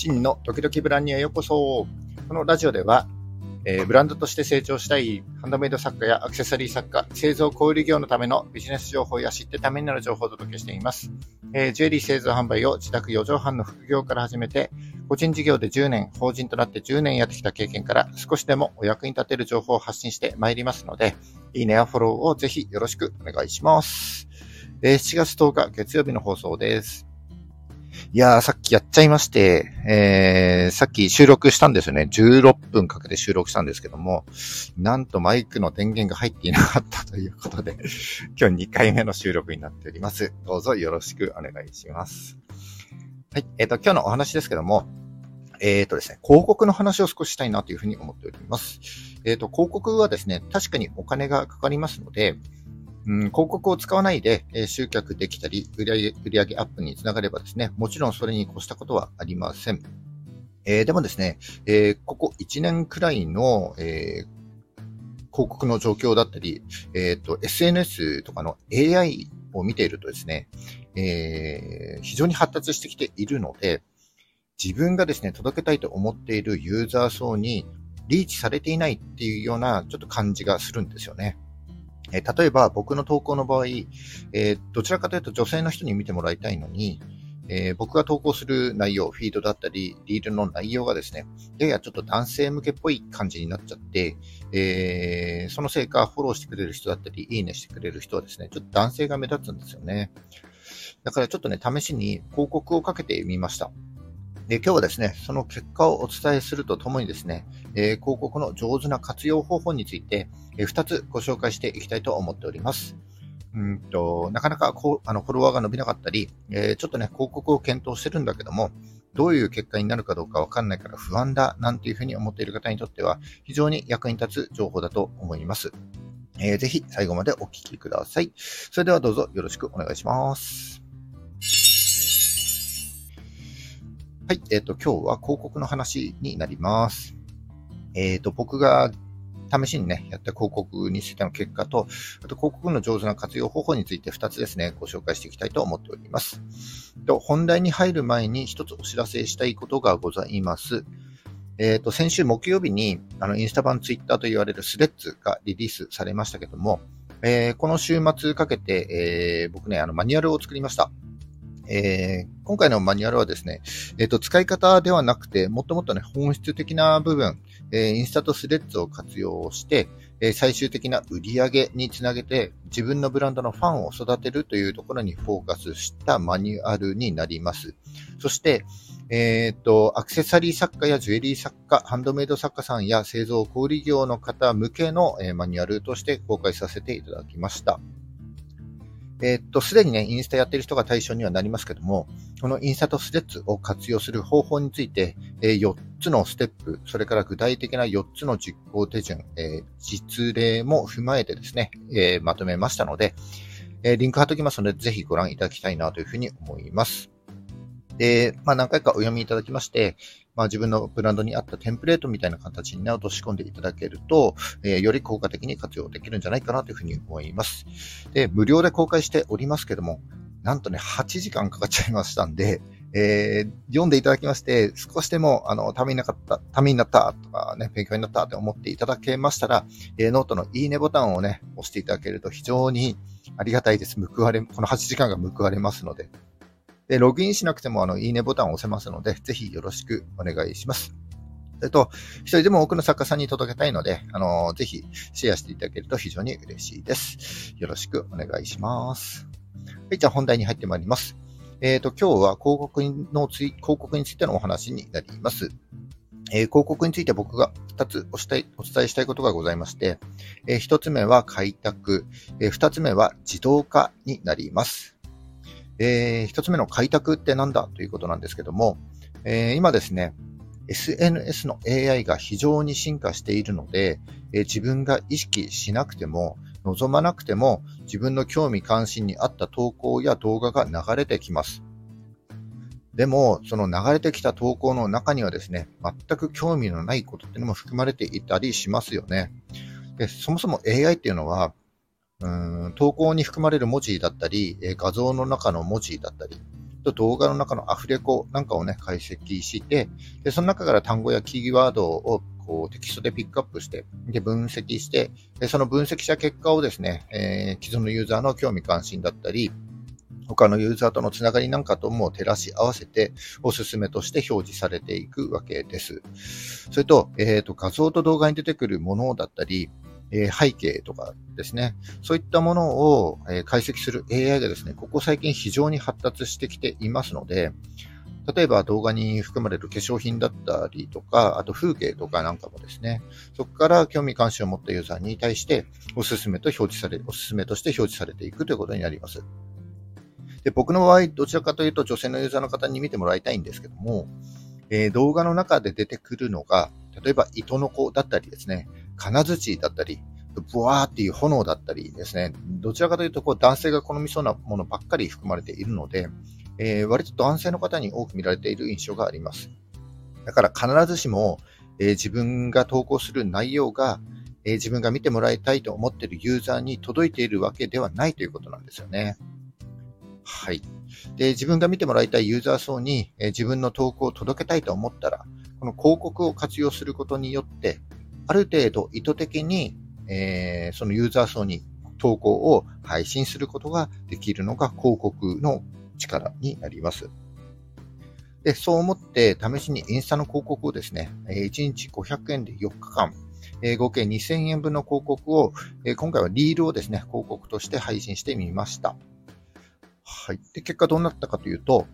真の時々ブランにへようこそ。このラジオでは、えー、ブランドとして成長したいハンドメイド作家やアクセサリー作家、製造小売業のためのビジネス情報や知ってためになる情報をお届けしています。えー、ジュエリー製造販売を自宅4畳半の副業から始めて、個人事業で10年、法人となって10年やってきた経験から少しでもお役に立てる情報を発信してまいりますので、いいねやフォローをぜひよろしくお願いします。えー、7月10日月曜日の放送です。いやー、さっきやっちゃいまして、えー、さっき収録したんですよね。16分かけて収録したんですけども、なんとマイクの電源が入っていなかったということで、今日2回目の収録になっております。どうぞよろしくお願いします。はい、えっ、ー、と、今日のお話ですけども、えっ、ー、とですね、広告の話を少ししたいなというふうに思っております。えっ、ー、と、広告はですね、確かにお金がかかりますので、うん、広告を使わないで、え集客できたり、売上売上アップにつながればですね、もちろんそれに越したことはありません。えー、でもですね、えー、ここ1年くらいの、えー、広告の状況だったり、えっ、と、SNS とかの AI を見ているとですね、えー、非常に発達してきているので、自分がですね、届けたいと思っているユーザー層にリーチされていないっていうようなちょっと感じがするんですよね。え例えば僕の投稿の場合、えー、どちらかというと女性の人に見てもらいたいのに、えー、僕が投稿する内容、フィードだったり、リールの内容がですね、ややちょっと男性向けっぽい感じになっちゃって、えー、そのせいかフォローしてくれる人だったり、いいねしてくれる人はですね、ちょっと男性が目立つんですよね。だからちょっとね、試しに広告をかけてみました。で今日はですね、その結果をお伝えするとともにですね、え、広告の上手な活用方法について、え、2つご紹介していきたいと思っております。うんとなかなかこうあのフォロワーが伸びなかったり、えー、ちょっとね、広告を検討してるんだけども、どういう結果になるかどうかわかんないから不安だなんていうふうに思っている方にとっては、非常に役に立つ情報だと思います。えー、ぜひ最後までお聞きください。それではどうぞよろしくお願いします。はい、えっ、ー、と、今日は広告の話になります。えっ、ー、と、僕が試しにね、やった広告についての結果と、あと広告の上手な活用方法について2つですね、ご紹介していきたいと思っております。と本題に入る前に1つお知らせしたいことがございます。えっ、ー、と、先週木曜日に、あの、インスタ版ツイッターと言われるスレッズがリリースされましたけども、えー、この週末かけて、えー、僕ね、あの、マニュアルを作りました。えー、今回のマニュアルはですね、えっ、ー、と、使い方ではなくて、もっともっとね、本質的な部分、えー、インスタとスレッズを活用して、え最終的な売り上げにつなげて、自分のブランドのファンを育てるというところにフォーカスしたマニュアルになります。そして、えっ、と、アクセサリー作家やジュエリー作家、ハンドメイド作家さんや製造小売業の方向けの、えマニュアルとして公開させていただきました。えー、っと、すでにね、インスタやってる人が対象にはなりますけども、このインスタとスレッズを活用する方法について、えー、4つのステップ、それから具体的な4つの実行手順、えー、実例も踏まえてですね、え、まとめましたので、え、リンク貼っときますので、ぜひご覧いただきたいなというふうに思います。で、まあ何回かお読みいただきまして、まあ自分のブランドに合ったテンプレートみたいな形にね、落とし込んでいただけると、えー、より効果的に活用できるんじゃないかなというふうに思います。で、無料で公開しておりますけども、なんとね、8時間かかっちゃいましたんで、えー、読んでいただきまして、少しでも、あの、ためになかった、ためになったとかね、勉強になったって思っていただけましたら、えー、ノートのいいねボタンをね、押していただけると非常にありがたいです。報われ、この8時間が報われますので、で、ログインしなくても、あの、いいねボタンを押せますので、ぜひよろしくお願いします。えっと、一人でも多くの作家さんに届けたいので、あの、ぜひシェアしていただけると非常に嬉しいです。よろしくお願いします。はい、じゃあ本題に入ってまいります。えっ、ー、と、今日は広告のつい、広告についてのお話になります。えー、広告について僕が2つおしたいお伝えしたいことがございまして、えー、1つ目は開拓、えー、2つ目は自動化になります。えー、一つ目の開拓って何だということなんですけども、えー、今ですね、SNS の AI が非常に進化しているので、えー、自分が意識しなくても、望まなくても自分の興味関心に合った投稿や動画が流れてきます。でも、その流れてきた投稿の中にはですね、全く興味のないことっていうのも含まれていたりしますよね。でそもそも AI っていうのは、投稿に含まれる文字だったり、画像の中の文字だったり、動画の中のアフレコなんかをね、解析して、で、その中から単語やキーワードをこうテキストでピックアップして、で、分析して、でその分析した結果をですね、えー、既存のユーザーの興味関心だったり、他のユーザーとのつながりなんかとも照らし合わせて、おすすめとして表示されていくわけです。それと、えっ、ー、と、画像と動画に出てくるものだったり、え背景とかですね、そういったものを、え解析する AI がですね、ここ最近非常に発達してきていますので、例えば動画に含まれる化粧品だったりとか、あと風景とかなんかもですね、そこから興味関心を持ったユーザーに対しておすすめと表示され、おすすめとして表示されていくということになります。で、僕の場合、どちらかというと女性のユーザーの方に見てもらいたいんですけども、えー、動画の中で出てくるのが、例えば糸の子だったりですね、金槌だったり、ブワーっていう炎だったりですね、どちらかというとこう男性が好みそうなものばっかり含まれているので、えー、割と男性の方に多く見られている印象があります。だから必ずしも、えー、自分が投稿する内容が、えー、自分が見てもらいたいと思っているユーザーに届いているわけではないということなんですよね。はい。で、自分が見てもらいたいユーザー層に、え自分の投稿を届けたいと思ったら、この広告を活用することによって、ある程度意図的に、えー、そのユーザー層に投稿を配信することができるのが広告の力になります。で、そう思って試しにインスタの広告をですね、1日500円で4日間、合計2000円分の広告を、今回はリールをですね、広告として配信してみました。はい。で、結果どうなったかというと、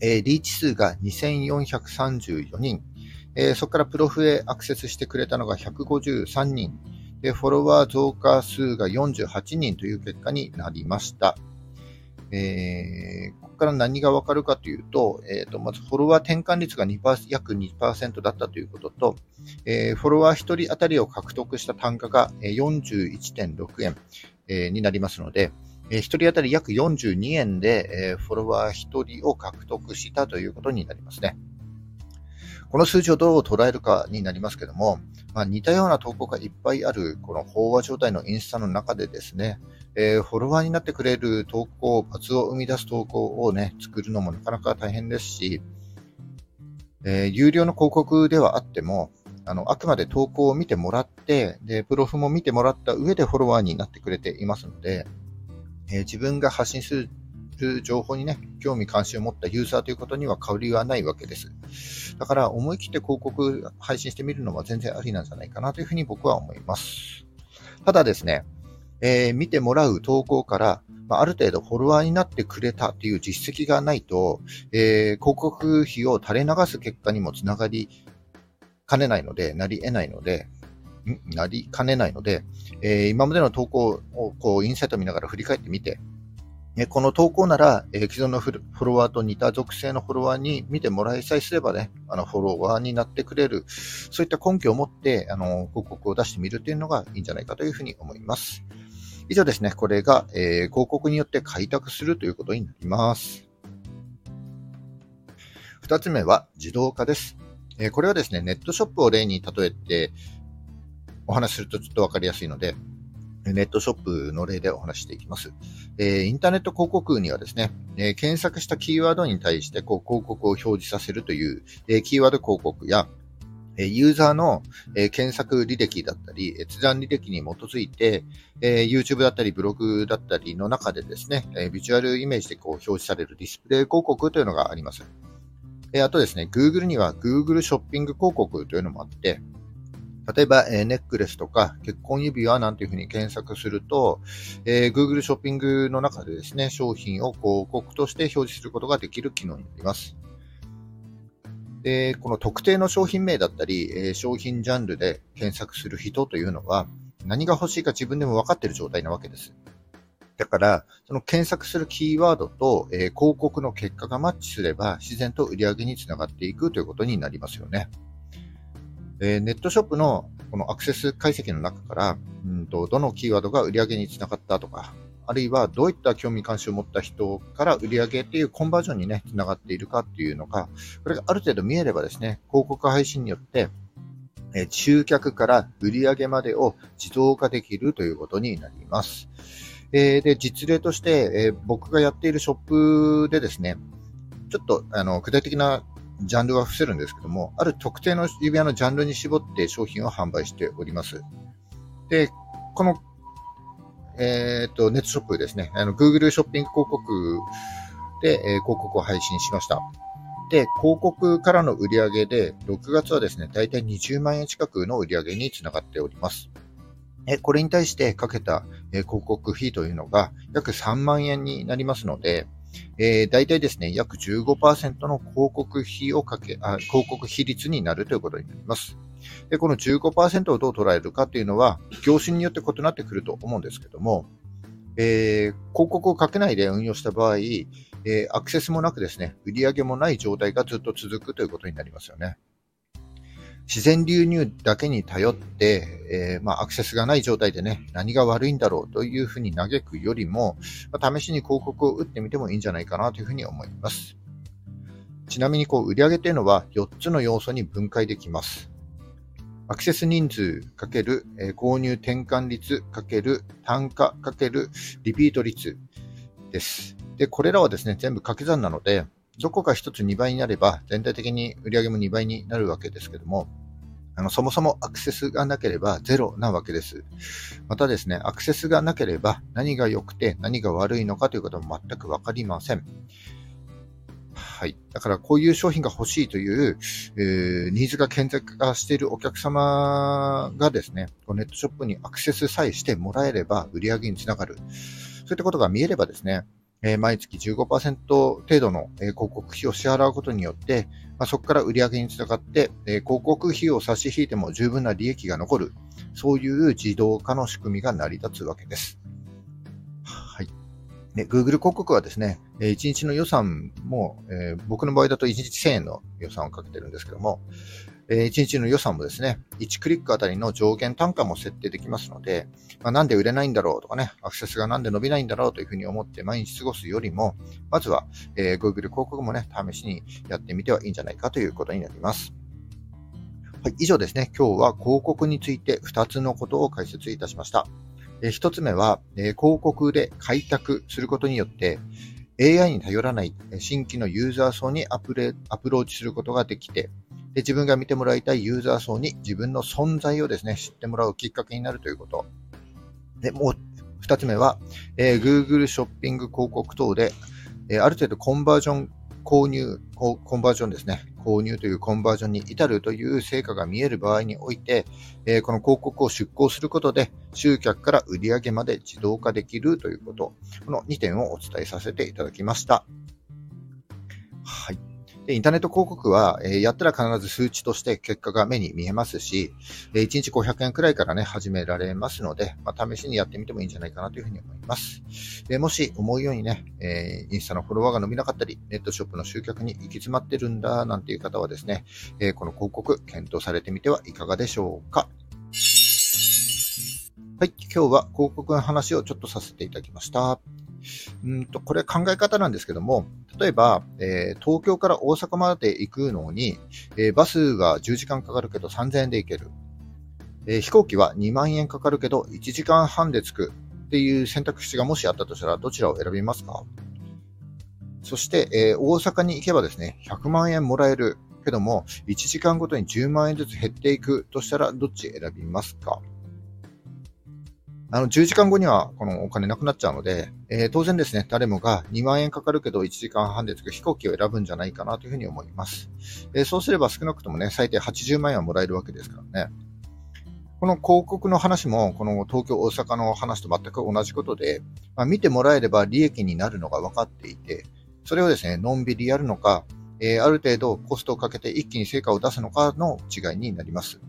リーチ数が2434人、えそこからプロフへアクセスしてくれたのが153人、でフォロワー増加数が48人という結果になりました。えー、ここから何がわかるかというと、えー、とまずフォロワー転換率が2%約2%だったということと、えー、フォロワー1人当たりを獲得した単価が41.6円、えー、になりますので、えー、1人当たり約42円で、えー、フォロワー1人を獲得したということになりますね。この数字をどう捉えるかになりますけども、まあ、似たような投稿がいっぱいある、この飽和状態のインスタの中でですね、えー、フォロワーになってくれる投稿、バツを生み出す投稿をね、作るのもなかなか大変ですし、えー、有料の広告ではあっても、あの、あくまで投稿を見てもらって、で、プロフも見てもらった上でフォロワーになってくれていますので、えー、自分が発信する情報にね、興味関心を持ったユーザーということには変わりはないわけです。だから思い切って広告配信してみるのは全然ありなんじゃないかなというふうに僕は思います。ただですね、えー、見てもらう投稿から、まあ、ある程度フォロワーになってくれたという実績がないと、えー、広告費を垂れ流す結果にもつながりかねないので、なり得ないので、ん？なりかねないので、えー、今までの投稿をこうインサイト見ながら振り返ってみて、ね、この投稿なら、え、既存のフォロワーと似た属性のフォロワーに見てもらいさえすればね、あの、フォロワーになってくれる、そういった根拠を持って、あの、広告を出してみるというのがいいんじゃないかというふうに思います。以上ですね、これが、えー、広告によって開拓するということになります。二つ目は自動化です。え、これはですね、ネットショップを例に例えてお話しするとちょっとわかりやすいので、ネットショップの例でお話していきます。えー、インターネット広告にはですね、えー、検索したキーワードに対してこう広告を表示させるという、えー、キーワード広告や、ユーザーの検索履歴だったり、閲覧履歴に基づいて、YouTube だったりブログだったりの中でですね、ビジュアルイメージでこう表示されるディスプレイ広告というのがあります。あとですね、Google には Google ショッピング広告というのもあって、例えば、えネックレスとか結婚指輪なんていうふうに検索すると、えー、Google ショッピングの中でですね、商品を広告として表示することができる機能になります。で、この特定の商品名だったり、え商品ジャンルで検索する人というのは、何が欲しいか自分でも分かっている状態なわけです。だから、その検索するキーワードと、えー、広告の結果がマッチすれば、自然と売り上げにつながっていくということになりますよね。えー、ネットショップのこのアクセス解析の中から、うんと、どのキーワードが売り上げにつながったとか、あるいはどういった興味関心を持った人から売り上げっていうコンバージョンにね、つながっているかっていうのが、これがある程度見えればですね、広告配信によって、え集客から売り上げまでを自動化できるということになります。えー、で、実例として、え、僕がやっているショップでですね、ちょっと、あの、具体的なジャンルは伏せるんですけども、ある特定の指輪のジャンルに絞って商品を販売しております。で、この、えっ、ー、と、ネットショップですね、あの、Google ショッピング広告で、えー、広告を配信しました。で、広告からの売り上げで、6月はですね、だいたい20万円近くの売り上げにつながっております。えこれに対してかけたえ広告費というのが約3万円になりますので、えー、大体ですね、約15%の広告費をかけあ、広告比率になるということになります。で、この15%をどう捉えるかというのは、業種によって異なってくると思うんですけども、えー、広告をかけないで運用した場合、えー、アクセスもなくですね、売り上げもない状態がずっと続くということになりますよね。自然流入だけに頼って、えー、まあ、アクセスがない状態でね、何が悪いんだろうというふうに嘆くよりも、まあ、試しに広告を打ってみてもいいんじゃないかなというふうに思います。ちなみにこう売上というのは4つの要素に分解できます。アクセス人数かける、購入転換率かける単価かけるリピート率です。で、これらはですね、全部掛け算なので、どこか1つ2倍になれば、全体的に売り上げも2倍になるわけですけども、あの、そもそもアクセスがなければゼロなわけです。またですね、アクセスがなければ何が良くて何が悪いのかということも全くわかりません。はい。だからこういう商品が欲しいという、えー、ニーズが顕在化しているお客様がですね、ネットショップにアクセスさえしてもらえれば売り上げにつながる。そういったことが見えればですね、え毎月15%程度の、え広告費を支払うことによって、まあ、そこから売り上げにつながって、え広告費を差し引いても十分な利益が残る、そういう自動化の仕組みが成り立つわけです。はい。で、Google 広告はですねえ、1日の予算も、えー、僕の場合だと1日1000円の予算をかけてるんですけども、え1日の予算もですね、1クリックあたりの上限単価も設定できますので、まあ、なんで売れないんだろうとかね、アクセスがなんで伸びないんだろうというふうに思って毎日過ごすよりも、まずは、えー、Google 広告もね、試しにやってみてはいいんじゃないかということになります。はい、以上ですね、今日は広告について2つのことを解説いたしました。えー、1つ目は、えー、広告で開拓することによって、AI に頼らない新規のユーザー層にアプローチすることができて、で、自分が見てもらいたいユーザー層に自分の存在をですね、知ってもらうきっかけになるということ。で、もう二つ目は、えー、Google ショッピング広告等で、えー、ある程度コンバージョン購入、コンバージョンですね。購入というコンバージョンに至るという成果が見える場合において、えー、この広告を出稿することで、集客から売上まで自動化できるということ、この2点をお伝えさせていただきました。で、インターネット広告は、えー、やったら必ず数値として結果が目に見えますし、えー、1日500円くらいからね、始められますので、まあ、試しにやってみてもいいんじゃないかなというふうに思います。え、もし思うようにね、え、インスタのフォロワーが伸びなかったり、ネットショップの集客に行き詰まってるんだ、なんていう方はですね、え、この広告検討されてみてはいかがでしょうか。はい、今日は広告の話をちょっとさせていただきました。うんと、これ考え方なんですけども、例えば、えー、東京から大阪まで行くのに、えー、バスは10時間かかるけど3000円で行ける。えー、飛行機は2万円かかるけど1時間半で着くっていう選択肢がもしあったとしたらどちらを選びますか？そして、え大阪に行けばですね、100万円もらえるけども、1時間ごとに10万円ずつ減っていくとしたらどっち選びますか？あの、10時間後にはこのお金なくなっちゃうので、えー、当然ですね、誰もが2万円かかるけど1時間半で着く飛行機を選ぶんじゃないかなというふうに思います。えー、そうすれば少なくともね、最低80万円はもらえるわけですからね。この広告の話も、この東京、大阪の話と全く同じことで、まあ、見てもらえれば利益になるのが分かっていて、それをですね、のんびりやるのか、えー、ある程度コストをかけて一気に成果を出すのかの違いになります。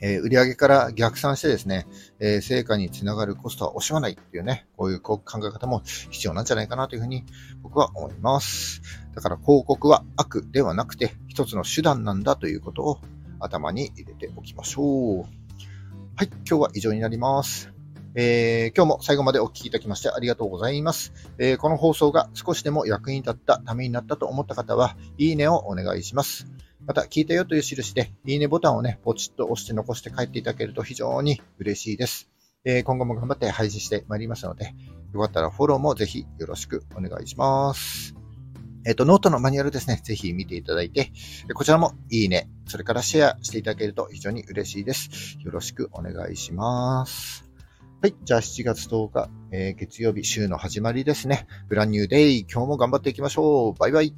えー、売上から逆算してですね、えー、成果につながるコストは惜しまないっていうね、こういう考え方も必要なんじゃないかなというふうに僕は思います。だから広告は悪ではなくて一つの手段なんだということを頭に入れておきましょう。はい、今日は以上になります。えー、今日も最後までお聞きいただきましてありがとうございます、えー、この放送が少しでも役に立ったためになったと思った方は、いいねをお願いします。また、聞いたよという印で、いいねボタンをね、ポチッと押して残して帰っていただけると非常に嬉しいです。えー、今後も頑張って配信してまいりますので、よかったらフォローもぜひよろしくお願いします。えっ、と、ノートのマニュアルですね、ぜひ見ていただいて、こちらもいいね、それからシェアしていただけると非常に嬉しいです。よろしくお願いします。はい。じゃあ7月10日、えー、月曜日、週の始まりですね。 Brand new day。今日も頑張っていきましょう。バイバイ。